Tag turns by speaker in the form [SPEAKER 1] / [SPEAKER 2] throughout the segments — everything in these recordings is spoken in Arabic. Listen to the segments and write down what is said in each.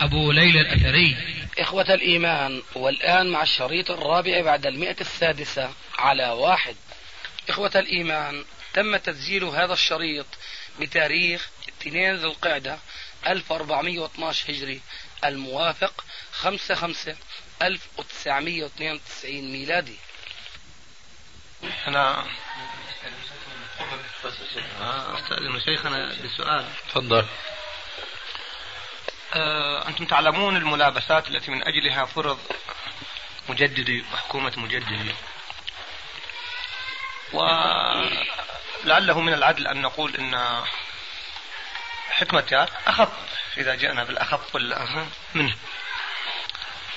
[SPEAKER 1] أبو ليلى الأثري. إخوة الإيمان والآن مع الشريط الرابع بعد المئة السادسة على واحد. إخوة الإيمان تم تسجيل هذا الشريط بتاريخ 2 ذي القعدة 1412 هجري الموافق 5 5 1992 ميلادي.
[SPEAKER 2] أنا أستأذن شيخنا بسؤال.
[SPEAKER 3] تفضل.
[SPEAKER 2] آه، أنتم تعلمون الملابسات التي من أجلها فرض مجددي وحكومة مجددي ولعله من العدل أن نقول أن حكمة أخف إذا جئنا بالأخف منه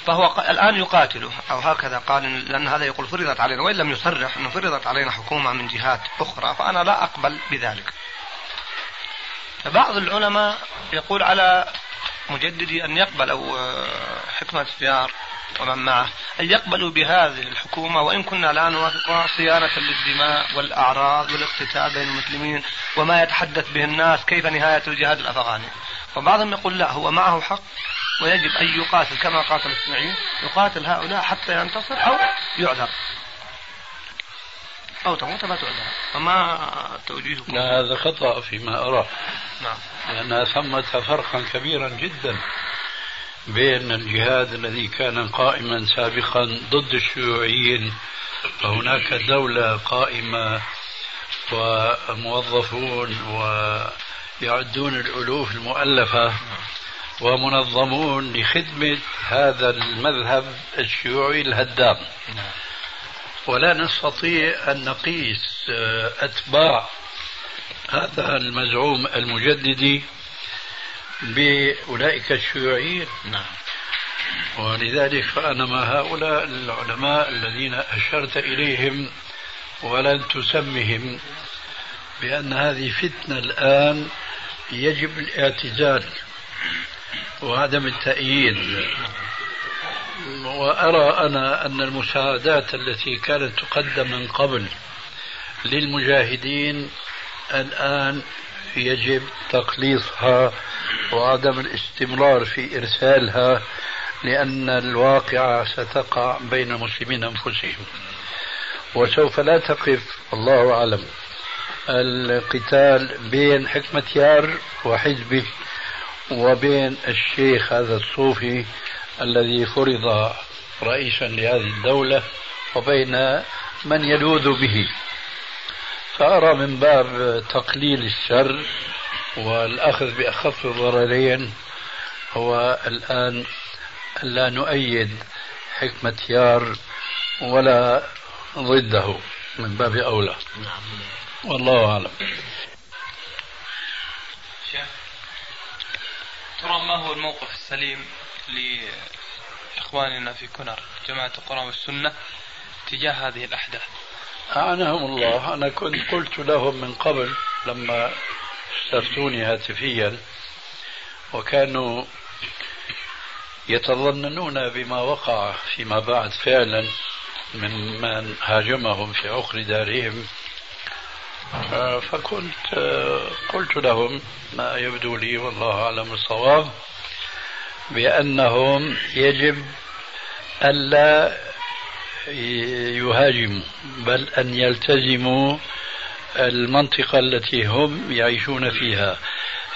[SPEAKER 2] فهو الآن يقاتله أو هكذا قال لأن هذا يقول فرضت علينا وإن لم يصرح أنه فرضت علينا حكومة من جهات أخرى فأنا لا أقبل بذلك. فبعض العلماء يقول على مجددي أن يقبلوا آه، حكمة الثيار ومن معه. أن يقبلوا بهذه الحكومة وإن كنا لا نوافقها صيانة للدماء والأعراض والاقتتال بين المسلمين وما يتحدث به الناس كيف نهاية الجهاد الأفغاني؟ وبعضهم يقول لا هو معه حق ويجب أن يقاتل كما قاتل السنعيين يقاتل هؤلاء حتى ينتصر أو يعذر. أو تموت ما تعذر فما توجيهكم
[SPEAKER 3] لا هذا خطأ فيما أرى.
[SPEAKER 2] نعم.
[SPEAKER 3] لأن ثمة فرقا كبيرا جدا بين الجهاد الذي كان قائما سابقا ضد الشيوعيين وهناك دولة قائمة وموظفون ويعدون الألوف المؤلفة ومنظمون لخدمة هذا المذهب الشيوعي الهدام. ولا نستطيع أن نقيس أتباع هذا المزعوم المجددي بأولئك الشيوعيين.
[SPEAKER 2] نعم.
[SPEAKER 3] ولذلك فأنا مع هؤلاء العلماء الذين أشرت إليهم ولن تسمهم بأن هذه فتنة الآن يجب الاعتزال وعدم التأييد. وأرى أنا أن المساعدات التي كانت تقدم من قبل للمجاهدين الآن يجب تقليصها وعدم الاستمرار في إرسالها لأن الواقعة ستقع بين المسلمين أنفسهم. وسوف لا تقف الله أعلم القتال بين حكمة يار وحزبه وبين الشيخ هذا الصوفي الذي فرض رئيسا لهذه الدولة وبين من يلوذ به. فأرى من باب تقليل الشر والأخذ بأخف الضررين هو الآن لا نؤيد حكمة يار ولا ضده من باب أولى. والله أعلم.
[SPEAKER 4] ترى ما هو الموقف السليم؟ لإخواننا في كنر جماعة القرآن والسنة تجاه هذه الأحداث.
[SPEAKER 3] أعناهم الله. أنا كنت قلت لهم من قبل لما استفتوني هاتفيا وكانوا يتظننون بما وقع فيما بعد فعلا من من هاجمهم في عقر دارهم. فكنت قلت لهم ما يبدو لي والله أعلم الصواب. بأنهم يجب ألا يهاجموا بل أن يلتزموا المنطقة التي هم يعيشون فيها.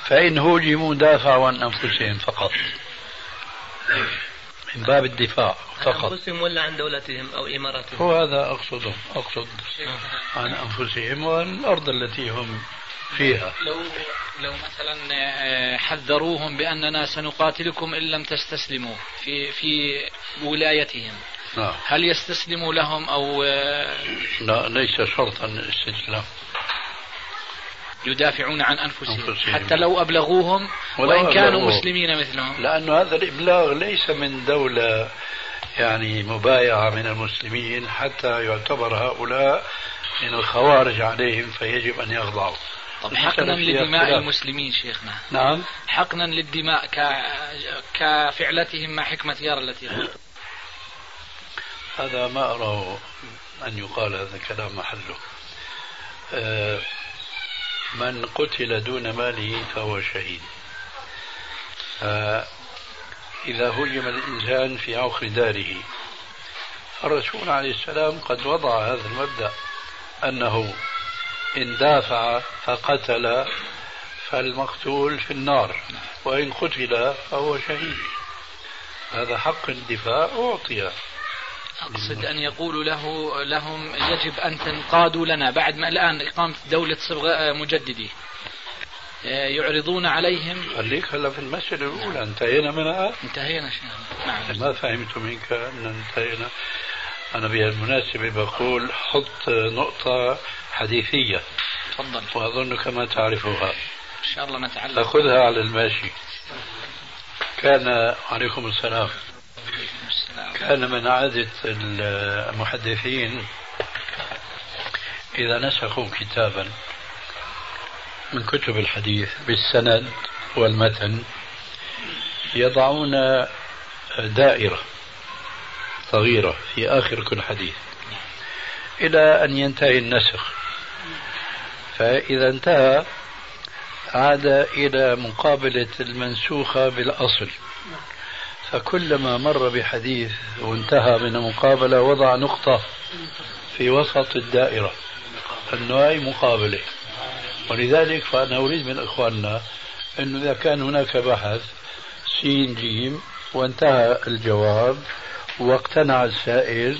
[SPEAKER 3] فإن هوجموا دافعوا عن أنفسهم فقط. من باب الدفاع فقط.
[SPEAKER 5] عن أنفسهم ولا عن دولتهم أو إماراتهم؟
[SPEAKER 3] هو هذا أقصده أقصد عن أنفسهم والأرض التي هم فيها
[SPEAKER 1] لو لو مثلا آه، حذروهم بأننا سنقاتلكم إن لم تستسلموا في في ولايتهم
[SPEAKER 3] نعم.
[SPEAKER 1] هل يستسلموا لهم أو
[SPEAKER 3] لا ليس شرطا الاستسلام
[SPEAKER 6] يدافعون عن أنفسهم,
[SPEAKER 3] أنفسهم.
[SPEAKER 6] حتى لو أبلغوهم وإن كانوا
[SPEAKER 3] أبلغوهم.
[SPEAKER 6] مسلمين مثلهم
[SPEAKER 3] لأن هذا الإبلاغ ليس من دولة يعني مبايعة من المسلمين حتى يعتبر هؤلاء من الخوارج عليهم فيجب أن يخضعوا
[SPEAKER 6] طب حقنا لدماء. المسلمين شيخنا.
[SPEAKER 3] نعم.
[SPEAKER 6] حقنا للدماء ك... كفعلتهم مع حكمة يار التي
[SPEAKER 3] هذا ما أراه أن يقال هذا كلام محله. آه، من قتل دون ماله فهو شهيد. آه، إذا هجم الإنسان في عقر داره الرسول عليه السلام قد وضع هذا المبدأ أنه إن دافع فقتل فالمقتول في النار وإن قتل فهو شهيد. هذا حق الدفاع أعطي.
[SPEAKER 6] أقصد أن يقولوا له لهم يجب أن تنقادوا لنا بعد ما الآن إقامة دولة صبغة مجددي يعرضون عليهم.
[SPEAKER 3] خليك هلا في المسألة الأولى انتهينا منها
[SPEAKER 6] انتهينا شيخنا. نعم.
[SPEAKER 3] ما فهمت منك أن انتهينا. أنا بهالمناسبة بقول حط نقطة حديثية.
[SPEAKER 6] تفضل.
[SPEAKER 3] وأظنك ما تعرفها
[SPEAKER 6] إن شاء الله نتعلم.
[SPEAKER 3] تأخذها على الماشي. كان عليكم السلام.
[SPEAKER 6] السلام.
[SPEAKER 3] كان من عادة المحدثين إذا نسخوا كتابا من كتب الحديث بالسند والمتن يضعون دائرة. صغيرة في آخر كل حديث. إلى أن ينتهي النسخ. فإذا انتهى عاد إلى مقابلة المنسوخة بالأصل. فكلما مر بحديث وانتهى من المقابلة وضع نقطة في وسط الدائرة. أنه هاي مقابلة. ولذلك فأنا أريد من إخواننا أنه إذا كان هناك بحث سين جيم وانتهى الجواب. واقتنع السائل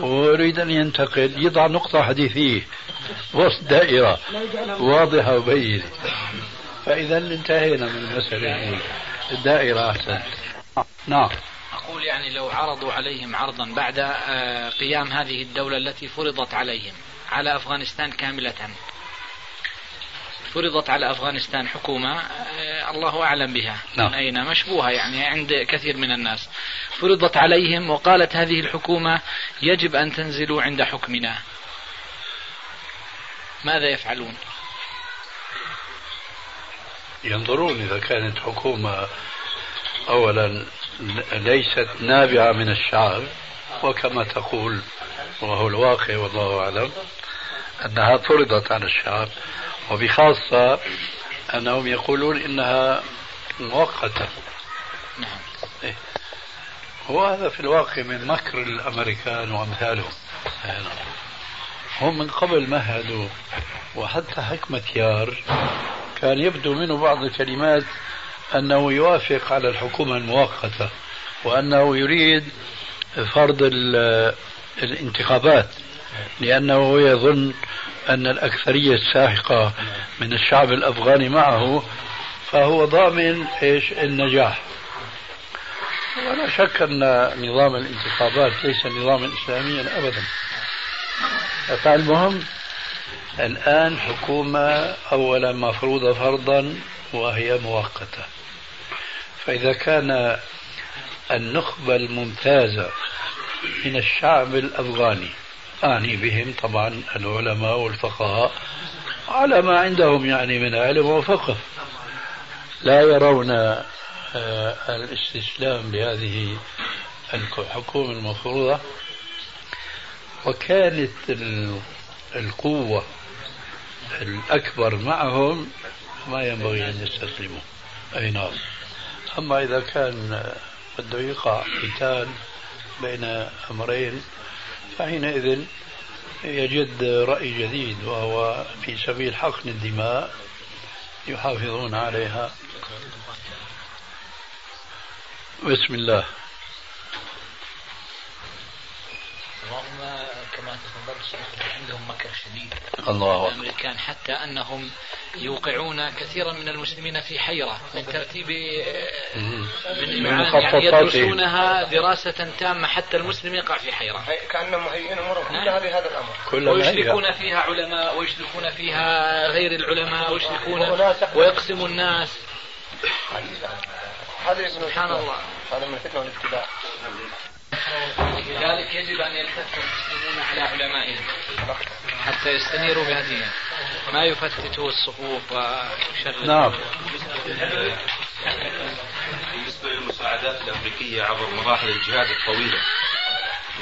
[SPEAKER 3] ويريد أن ينتقل يضع نقطة حديثية وسط دائرة واضحة وبينة. فإذا انتهينا من المسألة الدائرة أحسن. نعم.
[SPEAKER 6] أقول يعني لو عرضوا عليهم عرضا بعد آه، قيام هذه الدولة التي فرضت عليهم على أفغانستان كاملة فرضت على أفغانستان حكومة آه، الله أعلم بها.
[SPEAKER 3] نعم.
[SPEAKER 6] من أين؟ مشبوهة يعني عند كثير من الناس. فرضت عليهم وقالت هذه الحكومة يجب أن تنزلوا عند حكمنا. ماذا يفعلون؟
[SPEAKER 3] ينظرون إذا كانت حكومة أولا ليست نابعة من الشعب وكما تقول وهو الواقع والله أعلم أنها فرضت على الشعب وبخاصة أنهم يقولون إنها مؤقتة.
[SPEAKER 6] نعم.
[SPEAKER 3] وهذا في الواقع من مكر الأمريكان وأمثالهم. هم من قبل مهدوا وحتى حكمة يار كان يبدو منه بعض الكلمات أنه يوافق على الحكومة المؤقتة وأنه يريد فرض ال- الانتخابات لأنه يظن أن الأكثرية الساحقة من الشعب الأفغاني معه فهو ضامن إيش؟ النجاح. ولا شك أن نظام الانتخابات ليس نظاما إسلاميا أبدا. فالمهم الآن حكومة أولا مفروضة فرضا وهي مؤقتة. فإذا كان النخبة الممتازة من الشعب الأفغاني أعني بهم طبعا العلماء والفقهاء على ما عندهم يعني من علم وفقه. لا يرون آه، الاستسلام لهذه الحكومة المفروضة. وكانت ال- القوة الأكبر معهم ما ينبغي أن يستسلموا. أي نعم. أما إذا كان بده يقع قتال بين أمرين فحينئذ يجد رأي جديد وهو في سبيل حقن الدماء يحافظون عليها. بسم الله.
[SPEAKER 6] كما تفضلت عندهم مكر شديد.
[SPEAKER 3] الله
[SPEAKER 6] الأمريكان حتى أنهم يوقعون كثيرا من المسلمين في حيرة من ترتيب
[SPEAKER 3] من
[SPEAKER 6] من يعني. يدرسونها دراسة تامة حتى المسلم يقع في
[SPEAKER 2] حيرة. كأنهم مهيئين أمورهم. كلها لهذا الأمر.
[SPEAKER 3] كل
[SPEAKER 6] ويشركون فيها علماء ويشركون فيها غير العلماء ويشركون ويقسم الناس.
[SPEAKER 2] هذا
[SPEAKER 6] سبحان الله.
[SPEAKER 2] هذا من الفتنة والابتلاء.
[SPEAKER 6] لذلك يجب أن يلتف المسلمون على علمائهم حتى يستنيروا بهديهم. ما يفتتوا الصفوف ويشردوا
[SPEAKER 3] نعم.
[SPEAKER 7] بالنسبة للمساعدات الأمريكية عبر مراحل الجهاد الطويلة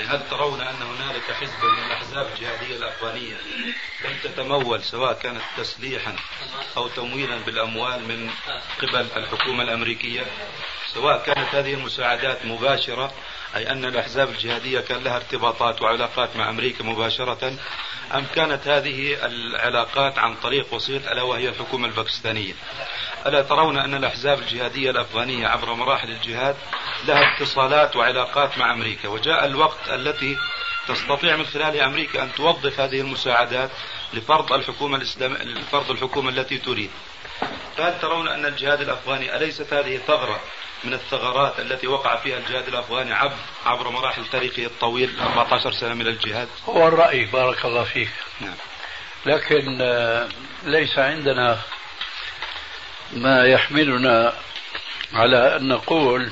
[SPEAKER 7] هل ترون أن هنالك حزب من الأحزاب الجهادية الأفغانية لم تتمول سواء كانت تسليحا أو تمويلا بالأموال من قبل الحكومة الأمريكية؟ سواء كانت هذه المساعدات مباشرة أي أن الأحزاب الجهادية كان لها ارتباطات وعلاقات مع أمريكا مباشرة أم كانت هذه العلاقات عن طريق وسيط ألا وهي الحكومة الباكستانية؟ ألا ترون أن الأحزاب الجهادية الأفغانية عبر مراحل الجهاد لها اتصالات وعلاقات مع أمريكا وجاء الوقت التي تستطيع من خلالها أمريكا أن توظف هذه المساعدات لفرض الحكومة الإسلام لفرض الحكومة التي تريد. فهل ترون أن الجهاد الأفغاني أليست هذه ثغرة من الثغرات التي وقع فيها الجهاد الأفغاني عبر عبر مراحل تاريخه الطويل 14 سنة من الجهاد.
[SPEAKER 3] هو الرأي بارك الله فيك.
[SPEAKER 7] نعم.
[SPEAKER 3] لكن آه، ليس عندنا ما يحملنا على أن نقول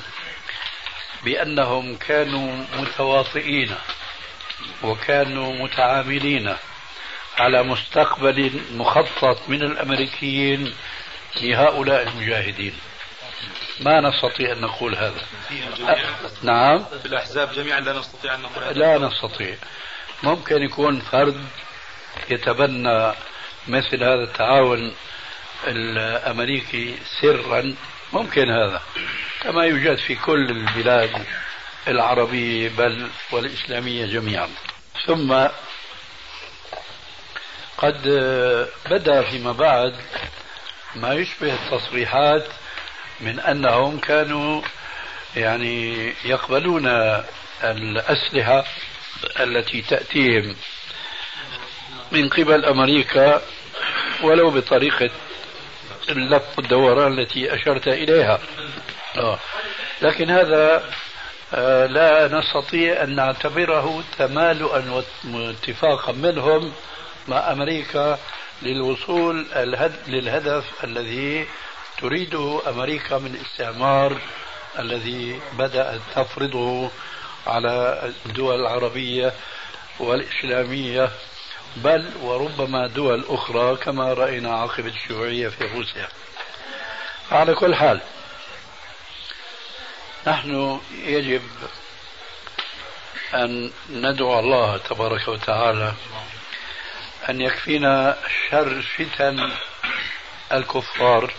[SPEAKER 3] بأنهم كانوا متواطئين وكانوا متعاملين على مستقبل مخطط من الأمريكيين لهؤلاء المجاهدين. ما نستطيع أن نقول هذا. أ- نعم.
[SPEAKER 7] في الأحزاب جميعا لا نستطيع أن نقول هذا.
[SPEAKER 3] لا نستطيع. ممكن يكون فرد يتبنى مثل هذا التعاون الأمريكي سرا. ممكن هذا. كما يوجد في كل البلاد العربية بل والإسلامية جميعا. ثم قد بدا فيما بعد ما يشبه التصريحات من أنهم كانوا يعني يقبلون الأسلحة التي تأتيهم من قبل أمريكا ولو بطريقة اللف والدوران التي أشرت إليها آه. لكن هذا آه، لا نستطيع أن نعتبره تمالؤا واتفاقا منهم مع أمريكا للوصول. للهدف الذي تريده أمريكا من الاستعمار الذي بدات تفرضه على الدول العربية والإسلامية بل وربما دول أخرى كما رأينا عقب الشيوعية في روسيا. على كل حال نحن يجب أن ندعو الله تبارك وتعالى أن يكفينا شر فتن الكفار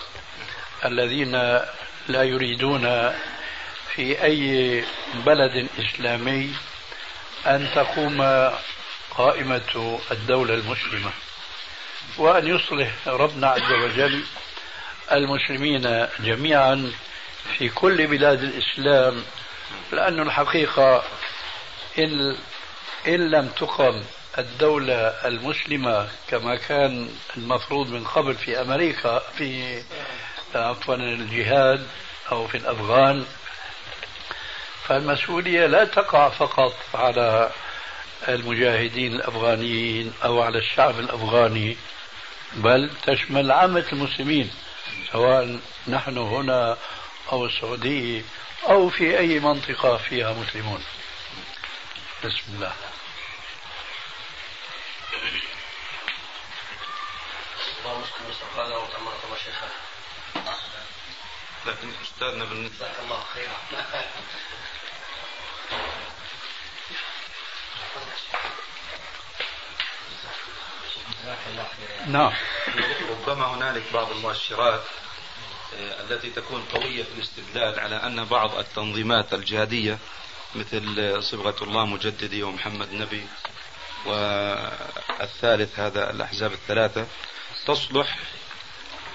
[SPEAKER 3] الذين لا يريدون في أي بلد إسلامي أن تقوم قائمة الدولة المسلمة. وأن يصلح ربنا عز وجل المسلمين جميعا في كل بلاد الإسلام. لأن الحقيقة إن إن لم تقم الدولة المسلمة كما كان المفروض من قبل في أمريكا في عفوا الجهاد أو في الأفغان. فالمسؤولية لا تقع فقط على المجاهدين الأفغانيين أو على الشعب الأفغاني بل تشمل عامة المسلمين سواء نحن هنا أو السعودية أو في أي منطقة فيها مسلمون. بسم الله.
[SPEAKER 7] لكن أستاذنا بالنسبة
[SPEAKER 2] الله خيرا.
[SPEAKER 3] نعم.
[SPEAKER 7] ربما هنالك بعض المؤشرات آه، التي تكون قوية في الاستدلال على أن بعض التنظيمات الجهادية مثل آه، صبغة الله مجددي ومحمد نبي والثالث هذا الأحزاب الثلاثة تصلح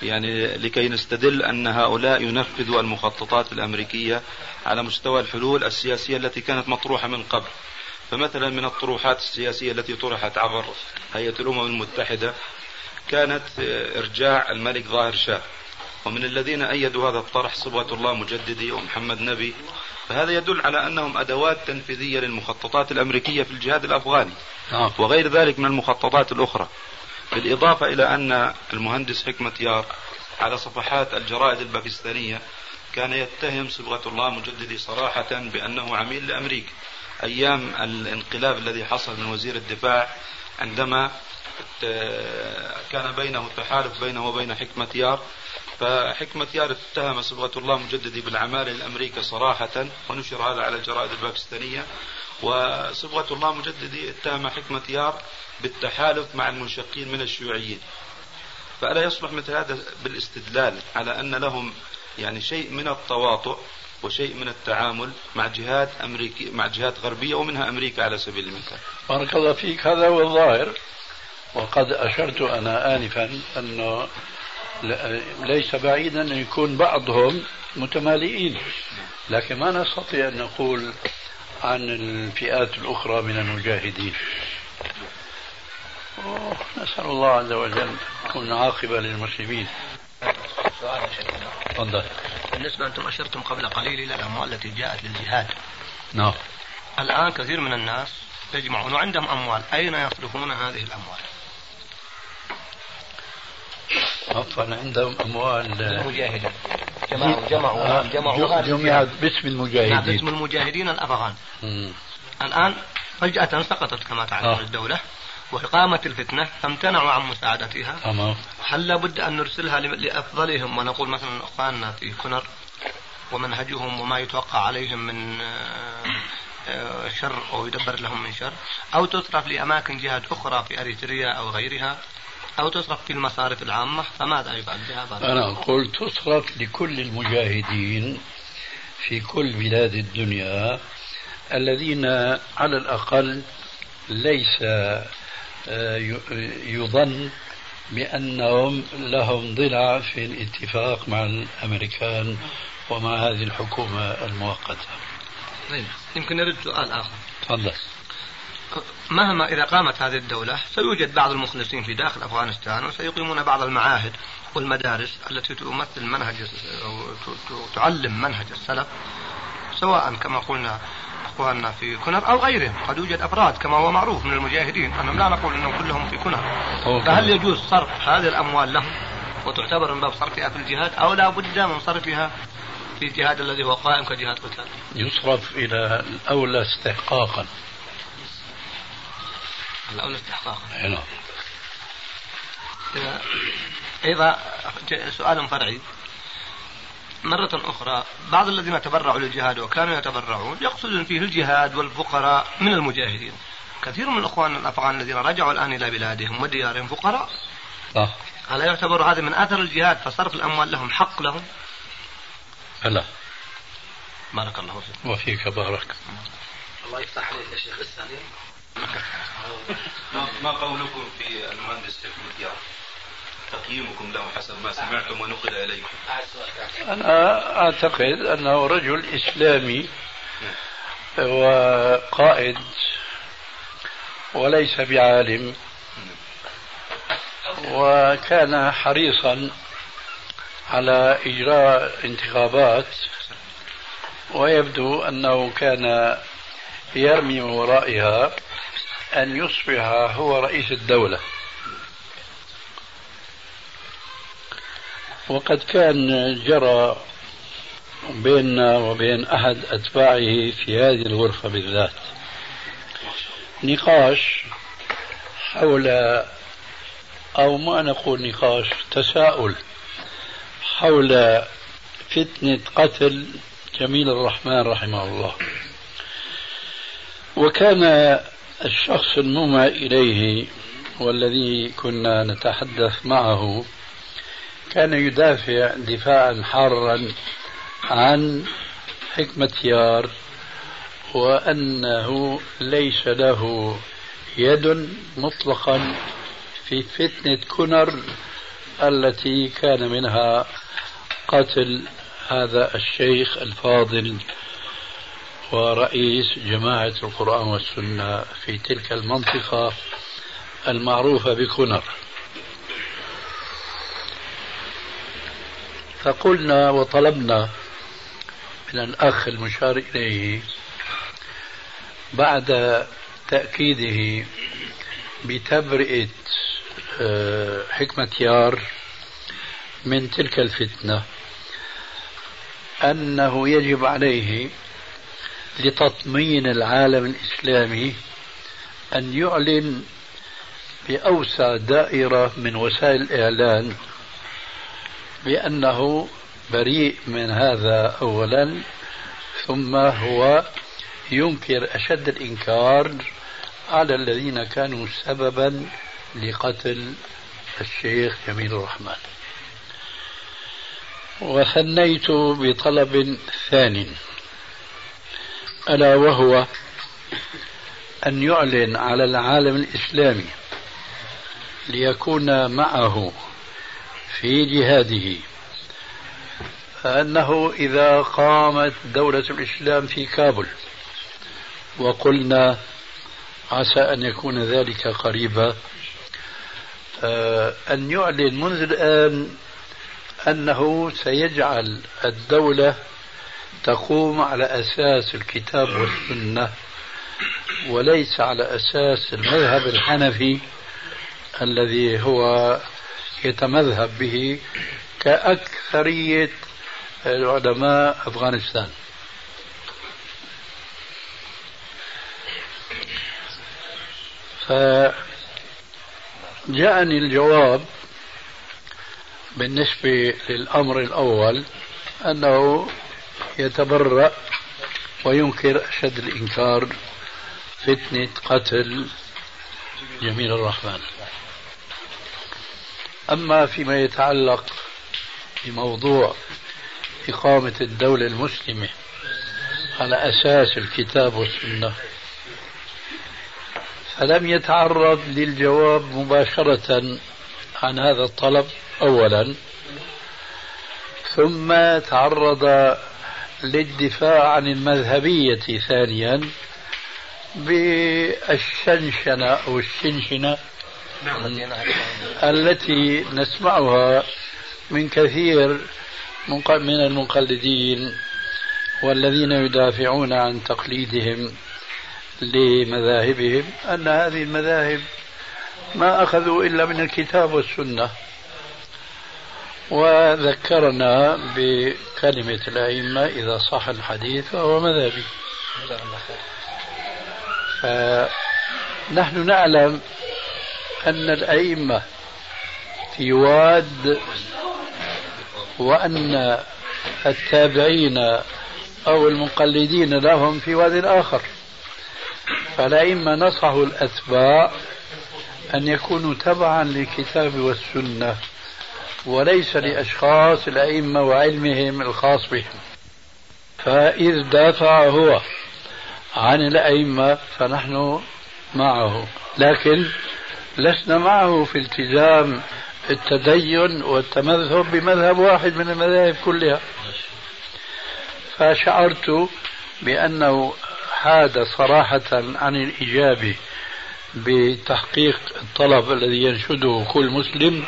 [SPEAKER 7] يعني لكي نستدل أن هؤلاء ينفذوا المخططات الأمريكية على مستوى الحلول السياسية التي كانت مطروحة من قبل. فمثلا من الطروحات السياسية التي طرحت عبر هيئة الأمم المتحدة كانت إرجاع الملك ظاهر شاه. ومن الذين أيدوا هذا الطرح صبغة الله مجددي ومحمد نبي. فهذا يدل على أنهم أدوات تنفيذية للمخططات الأمريكية في الجهاد الأفغاني.
[SPEAKER 3] نعم.
[SPEAKER 7] وغير ذلك من المخططات الأخرى. بالإضافة إلى أن المهندس حكمة يار على صفحات الجرائد الباكستانية كان يتهم صبغة الله مجددي صراحة بأنه عميل لأمريكا. أيام الانقلاب الذي حصل من وزير الدفاع عندما كان بينه تحالف بينه وبين حكمة يار فحكمة يار اتهم صبغة الله مجددي بالعمالة لأمريكا صراحة ونشر هذا على الجرائد الباكستانية. وصبغة الله مجددي اتهم حكمة يار بالتحالف مع المنشقين من الشيوعيين. فألا يصبح مثل هذا بالاستدلال على أن لهم يعني شيء من التواطؤ وشيء من التعامل مع جهات أمريكية مع جهات غربية ومنها أمريكا على سبيل المثال.
[SPEAKER 3] بارك الله فيك. هذا هو الظاهر. وقد أشرت أنا آنفا أنه ليس بعيدا أن يكون بعضهم متمالئين. لكن ما نستطيع أن نقول عن الفئات الأخرى من المجاهدين. نسأل الله عز وجل تكون عاقبة للمسلمين.
[SPEAKER 2] سؤال شيخنا
[SPEAKER 3] تفضل.
[SPEAKER 2] بالنسبة أنتم أشرتم قبل قليل إلى الأموال التي جاءت للجهاد.
[SPEAKER 3] نعم.
[SPEAKER 2] الآن كثير من الناس يجمعون وعندهم أموال. أين يصرفون هذه الأموال؟
[SPEAKER 3] عفوا عندهم أموال.
[SPEAKER 2] المجاهدين جمعوا جمعوا جمعوا
[SPEAKER 3] جمعت باسم المجاهدين.
[SPEAKER 2] نعم باسم المجاهدين الأفغان.
[SPEAKER 3] مم.
[SPEAKER 2] الآن فجأة سقطت كما تعلمون
[SPEAKER 3] آه.
[SPEAKER 2] الدولة وقامت الفتنة فامتنعوا عن مساعدتها.
[SPEAKER 3] تمام.
[SPEAKER 2] هل لابد أن نرسلها لأفضلهم؟ ونقول مثلا أخواننا في كنر ومنهجهم وما يتوقع عليهم من آه، آه، شر أو يدبر لهم من شر أو تصرف لأماكن جهات أخرى في أريتريا أو غيرها. أو تصرف في المصارف العامة فماذا يفعل بها؟
[SPEAKER 3] أنا؟ أقول تصرف لكل المجاهدين في كل بلاد الدنيا الذين على الأقل ليس آه، يظن بأنهم لهم ضلع في الاتفاق مع الأمريكان ومع هذه الحكومة المؤقتة.
[SPEAKER 2] طيب، يمكن نرد سؤال آخر.
[SPEAKER 3] تفضل.
[SPEAKER 2] مهما إذا قامت هذه الدولة سيوجد بعض المخلصين في داخل أفغانستان وسيقيمون بعض المعاهد والمدارس التي تمثل منهج أو تعلم منهج السلف سواء كما قلنا أخواننا في كنر أو غيرهم. قد يوجد أفراد كما هو معروف من المجاهدين أنهم لا نقول أنهم كلهم في كنر. فهل يجوز صرف هذه الأموال لهم؟ وتعتبر من باب صرفها في الجهاد أو لا بد من صرفها في الجهاد الذي هو قائم كجهاد قتال؟
[SPEAKER 3] يصرف إلى الأولى استحقاقا.
[SPEAKER 2] الأولى استحقاقا
[SPEAKER 3] هنا
[SPEAKER 2] إذا أيضا سؤال فرعي. مرة أخرى بعض الذين تبرعوا للجهاد وكانوا يتبرعون يقصدون فيه الجهاد والفقراء من المجاهدين. كثير من الأخوان الأفغان الذين رجعوا الآن إلى بلادهم وديارهم فقراء.
[SPEAKER 3] صح
[SPEAKER 2] ألا يعتبر هذا من أثر الجهاد فصرف الأموال لهم حق لهم؟
[SPEAKER 3] هلا
[SPEAKER 2] بارك الله فيك.
[SPEAKER 3] وفيك بارك.
[SPEAKER 5] الله يفتح عليك يا شيخ. الثاني
[SPEAKER 7] ما- قولكم في المهندس حكمة يار تقييمكم له حسب ما سمعتم ونقل إليكم
[SPEAKER 3] أنا أعتقد أنه رجل إسلامي وقائد وليس بعالم. وكان حريصا على إجراء انتخابات. ويبدو أنه كان يرمي من ورائها أن يصبح هو رئيس الدولة. وقد كان جرى بيننا وبين أحد أتباعه في هذه الغرفة بالذات نقاش حول أو ما نقول نقاش تساؤل حول فتنة قتل جميل الرحمن رحمه الله. وكان الشخص المومى إليه والذي كنا نتحدث معه كان يدافع دفاعا حارا عن حكمة يار وأنه ليس له يد مطلقا في فتنة كنر التي كان منها قتل هذا الشيخ الفاضل ورئيس جماعة القرآن والسنة في تلك المنطقة المعروفة بكنر فقلنا وطلبنا من الأخ المشار إليه بعد تأكيده بتبرئة آه، حكمة يار من تلك الفتنة أنه يجب عليه لتطمين العالم الإسلامي أن يعلن بأوسع دائرة من وسائل الإعلان بأنه بريء من هذا أولا ثم هو ينكر أشد الإنكار على الذين كانوا سببا لقتل الشيخ جميل الرحمن. وثنيت بطلب ثانٍ. ألا وهو أن يعلن على العالم الإسلامي ليكون معه في جهاده أنه إذا قامت دولة الإسلام في كابل وقلنا عسى أن يكون ذلك قريبا آه، أن يعلن منذ الآن أنه سيجعل الدولة تقوم على أساس الكتاب والسنة وليس على أساس المذهب الحنفي الذي هو يتمذهب به كأكثرية علماء أفغانستان. فجاءني الجواب بالنسبة للأمر الأول أنه يتبرأ وينكر أشد الإنكار فتنة قتل. جميل الرحمن. أما فيما يتعلق بموضوع إقامة الدولة المسلمة على أساس الكتاب والسنة فلم يتعرض للجواب مباشرة عن هذا الطلب أولا ثم تعرض للدفاع عن المذهبية ثانيا بالشنشنة أو الشنشنة التي نسمعها من كثير من المقلدين والذين يدافعون عن تقليدهم لمذاهبهم أن هذه المذاهب ما أخذوا إلا من الكتاب والسنة. وذكرنا بكلمة الأئمة إذا صح الحديث فهو مذهبي. فنحن نعلم أن الأئمة في واد وأن التابعين أو المقلدين لهم في واد آخر. فالأئمة نصحوا الأتباع أن يكونوا تبعا للكتاب والسنة. وليس لأشخاص الأئمة وعلمهم الخاص بهم. فإذ دافع هو عن الأئمة فنحن معه. لكن لسنا معه في التزام التدين والتمذهب بمذهب واحد من المذاهب كلها. فشعرت بأنه حاد صراحة عن الإجابة بتحقيق الطلب الذي ينشده كل مسلم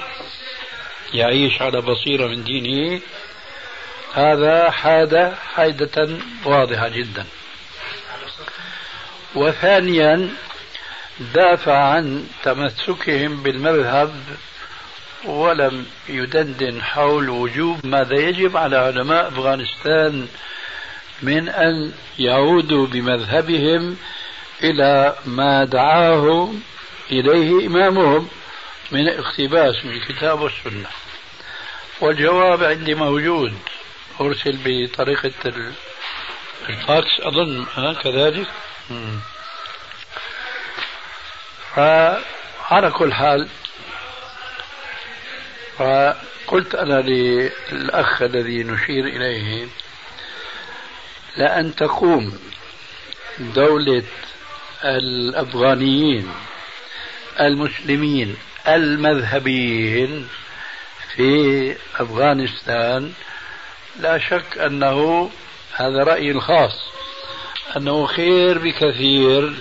[SPEAKER 3] يعيش على بصيرة من دينه هذا حاد حيدة واضحة جدا. وثانيا دافع عن تمسكهم بالمذهب ولم يدندن حول وجوب ماذا يجب على علماء أفغانستان من أن يعودوا بمذهبهم إلى ما دعاه إليه إمامهم. من اقتباس من الكتاب والسنة. والجواب عندي موجود. أرسل بطريقة الفاكس. أظن ها كذلك؟ فعلى كل حال فقلت أنا للأخ الذي نشير إليه لأن تقوم دولة الأفغانيين المسلمين المذهبيين في أفغانستان لا شك أنه هذا رأيي الخاص أنه خير بكثير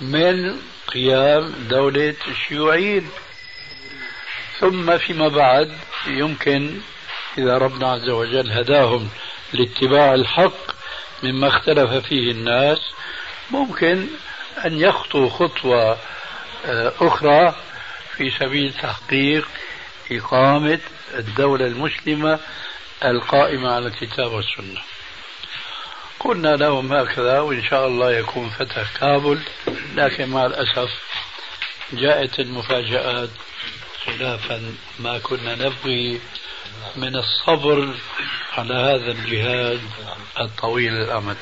[SPEAKER 3] من قيام دولة الشيوعيين. ثم فيما بعد يمكن إذا ربنا عز وجل هداهم لاتباع الحق مما اختلف فيه الناس ممكن أن يخطوا خطوة آه، أخرى في سبيل تحقيق إقامة الدولة المسلمة القائمة على الكتاب والسنة. قلنا لهم هكذا وإن شاء الله يكون فتح كابل لكن مع الأسف جاءت المفاجآت خلافا ما كنا نبغي من الصبر على هذا الجهاد الطويل الأمد.